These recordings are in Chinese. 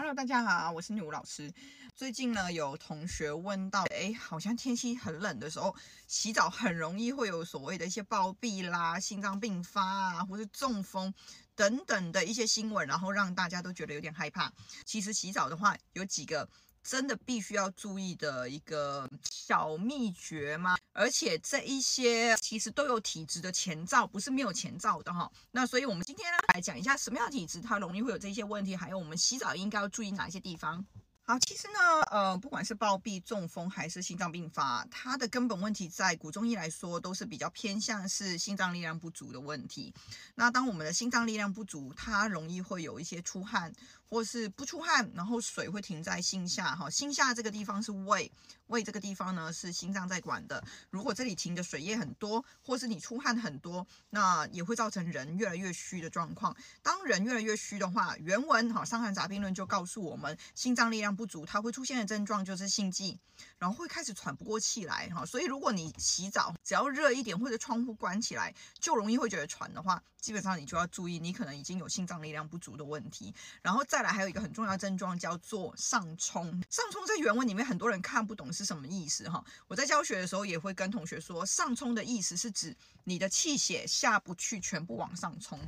Hello，大家好，我是女巫老师。最近呢，有同学问到，哎，好像天气很冷的时候，洗澡很容易会有所谓的一些暴毙啦、心脏病发啊，或是中风等等的一些新闻，然后让大家都觉得有点害怕。其实洗澡的话，有几个。真的必须要注意的一个小秘诀吗？而且这一些其实都有体质的前兆，不是没有前兆的哈。那所以我们今天呢，来讲一下什么样体质它容易会有这些问题，还有我们洗澡应该要注意哪些地方。好，其实呢，呃，不管是暴毙、中风还是心脏病发，它的根本问题在古中医来说都是比较偏向是心脏力量不足的问题。那当我们的心脏力量不足，它容易会有一些出汗，或是不出汗，然后水会停在心下。哈，心下这个地方是胃，胃这个地方呢是心脏在管的。如果这里停的水液很多，或是你出汗很多，那也会造成人越来越虚的状况。当人越来越虚的话，原文哈《伤寒杂病论》就告诉我们，心脏力量不足，它会出现的症状就是心悸，然后会开始喘不过气来哈。所以如果你洗澡只要热一点或者窗户关起来，就容易会觉得喘的话，基本上你就要注意，你可能已经有心脏力量不足的问题。然后再再来还有一个很重要的症状叫做上冲。上冲在原文里面很多人看不懂是什么意思哈。我在教学的时候也会跟同学说，上冲的意思是指你的气血下不去，全部往上冲。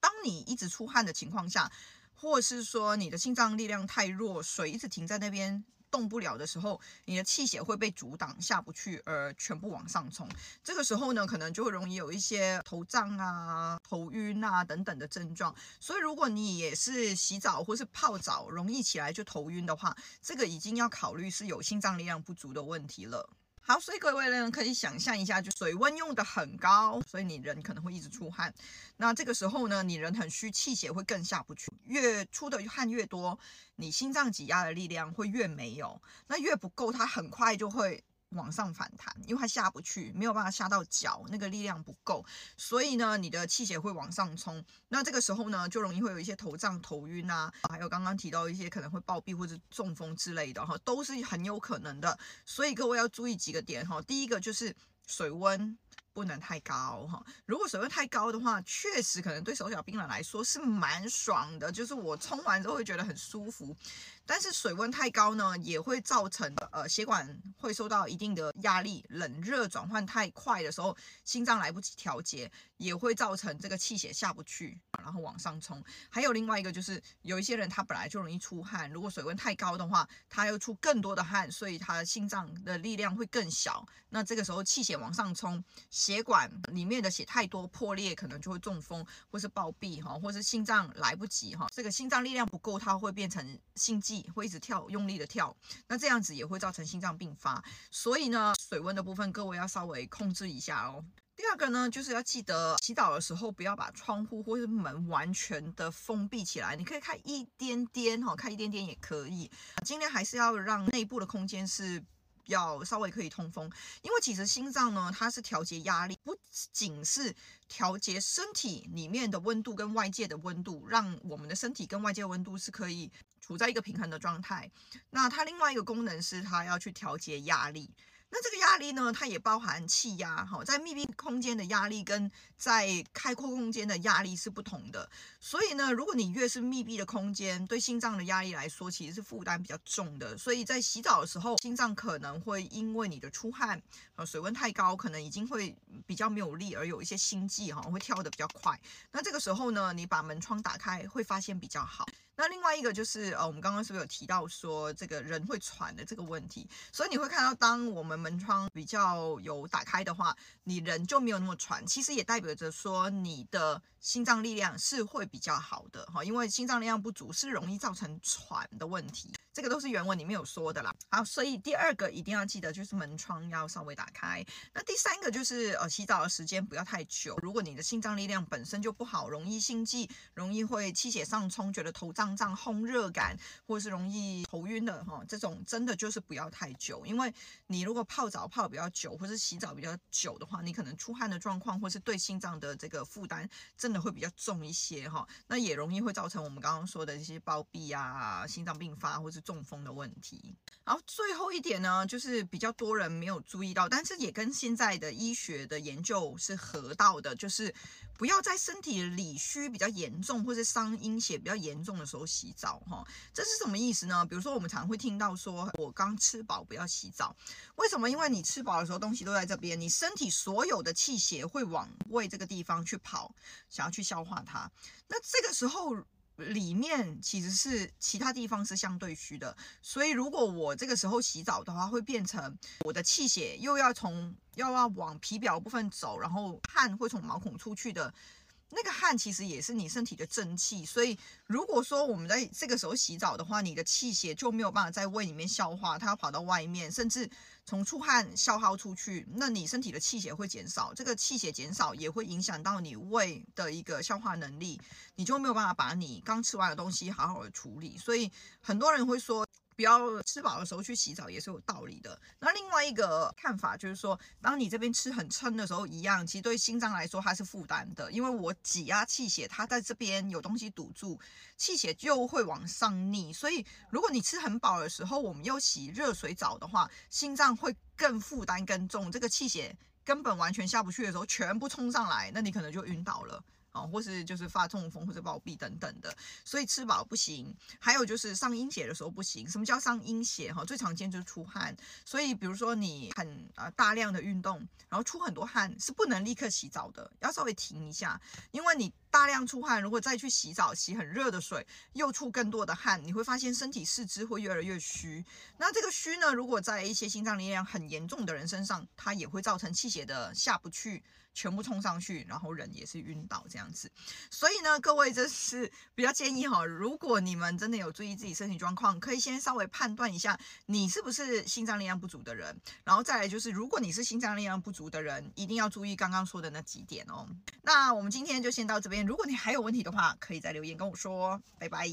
当你一直出汗的情况下，或是说你的心脏力量太弱，水一直停在那边。动不了的时候，你的气血会被阻挡下不去，而全部往上冲。这个时候呢，可能就会容易有一些头胀啊、头晕啊等等的症状。所以，如果你也是洗澡或是泡澡容易起来就头晕的话，这个已经要考虑是有心脏力量不足的问题了。好，所以各位呢，可以想象一下，就水温用的很高，所以你人可能会一直出汗。那这个时候呢，你人很虚，气血会更下不去，越出的汗越多，你心脏挤压的力量会越没有，那越不够，它很快就会。往上反弹，因为它下不去，没有办法下到脚，那个力量不够，所以呢，你的气血会往上冲。那这个时候呢，就容易会有一些头胀、头晕啊，还有刚刚提到一些可能会暴毙或者中风之类的哈，都是很有可能的。所以各位要注意几个点哈，第一个就是水温。不能太高哈，如果水温太高的话，确实可能对手脚冰冷来说是蛮爽的，就是我冲完之后会觉得很舒服。但是水温太高呢，也会造成呃血管会受到一定的压力，冷热转换太快的时候，心脏来不及调节，也会造成这个气血下不去，然后往上冲。还有另外一个就是有一些人他本来就容易出汗，如果水温太高的话，他又出更多的汗，所以他的心脏的力量会更小。那这个时候气血往上冲。血管里面的血太多破裂，可能就会中风，或是暴毙哈，或是心脏来不及哈，这个心脏力量不够，它会变成心悸，会一直跳，用力的跳，那这样子也会造成心脏病发。所以呢，水温的部分各位要稍微控制一下哦。第二个呢，就是要记得洗澡的时候不要把窗户或是门完全的封闭起来，你可以开一点点哈，开一点点也可以，尽量还是要让内部的空间是。要稍微可以通风，因为其实心脏呢，它是调节压力，不仅是调节身体里面的温度跟外界的温度，让我们的身体跟外界温度是可以处在一个平衡的状态。那它另外一个功能是它要去调节压力。那这个压力呢，它也包含气压，哈，在密闭空间的压力跟在开阔空间的压力是不同的。所以呢，如果你越是密闭的空间，对心脏的压力来说，其实是负担比较重的。所以在洗澡的时候，心脏可能会因为你的出汗，呃，水温太高，可能已经会比较没有力，而有一些心悸，哈，会跳得比较快。那这个时候呢，你把门窗打开，会发现比较好。那另外一个就是，呃，我们刚刚是不是有提到说这个人会喘的这个问题？所以你会看到，当我们门窗比较有打开的话，你人就没有那么喘。其实也代表着说你的心脏力量是会比较好的哈，因为心脏力量不足是容易造成喘的问题。这个都是原文里面有说的啦。好，所以第二个一定要记得就是门窗要稍微打开。那第三个就是呃，洗澡的时间不要太久。如果你的心脏力量本身就不好，容易心悸，容易会气血上冲，觉得头胀胀、烘热感，或者是容易头晕的哈，这种真的就是不要太久。因为你如果泡澡泡比较久，或是洗澡比较久的话，你可能出汗的状况，或是对心脏的这个负担，真的会比较重一些哈。那也容易会造成我们刚刚说的这些包庇啊、心脏病发，或是中风的问题。然后最后一点呢，就是比较多人没有注意到，但是也跟现在的医学的研究是合道的，就是不要在身体里虚比较严重或者伤阴血比较严重的时候洗澡哈。这是什么意思呢？比如说我们常会听到说，我刚吃饱不要洗澡，为什么？因为你吃饱的时候东西都在这边，你身体所有的气血会往胃这个地方去跑，想要去消化它。那这个时候。里面其实是其他地方是相对虚的，所以如果我这个时候洗澡的话，会变成我的气血又要从又要往皮表部分走，然后汗会从毛孔出去的。那个汗其实也是你身体的正气，所以如果说我们在这个时候洗澡的话，你的气血就没有办法在胃里面消化，它要跑到外面，甚至从出汗消耗出去，那你身体的气血会减少，这个气血减少也会影响到你胃的一个消化能力，你就没有办法把你刚吃完的东西好好的处理，所以很多人会说。不要吃饱的时候去洗澡也是有道理的。那另外一个看法就是说，当你这边吃很撑的时候，一样，其实对心脏来说它是负担的，因为我挤压气血，它在这边有东西堵住，气血就会往上逆。所以如果你吃很饱的时候，我们又洗热水澡的话，心脏会更负担更重，这个气血根本完全下不去的时候，全部冲上来，那你可能就晕倒了。哦，或是就是发中风或者暴毙等等的，所以吃饱不行。还有就是上阴血的时候不行。什么叫上阴血？哈，最常见就是出汗。所以比如说你很呃大量的运动，然后出很多汗，是不能立刻洗澡的，要稍微停一下，因为你大量出汗，如果再去洗澡，洗很热的水，又出更多的汗，你会发现身体四肢会越来越虚。那这个虚呢，如果在一些心脏力量很严重的人身上，它也会造成气血的下不去。全部冲上去，然后人也是晕倒这样子。所以呢，各位这是比较建议哈，如果你们真的有注意自己身体状况，可以先稍微判断一下你是不是心脏力量不足的人，然后再来就是，如果你是心脏力量不足的人，一定要注意刚刚说的那几点哦。那我们今天就先到这边，如果你还有问题的话，可以再留言跟我说。拜拜。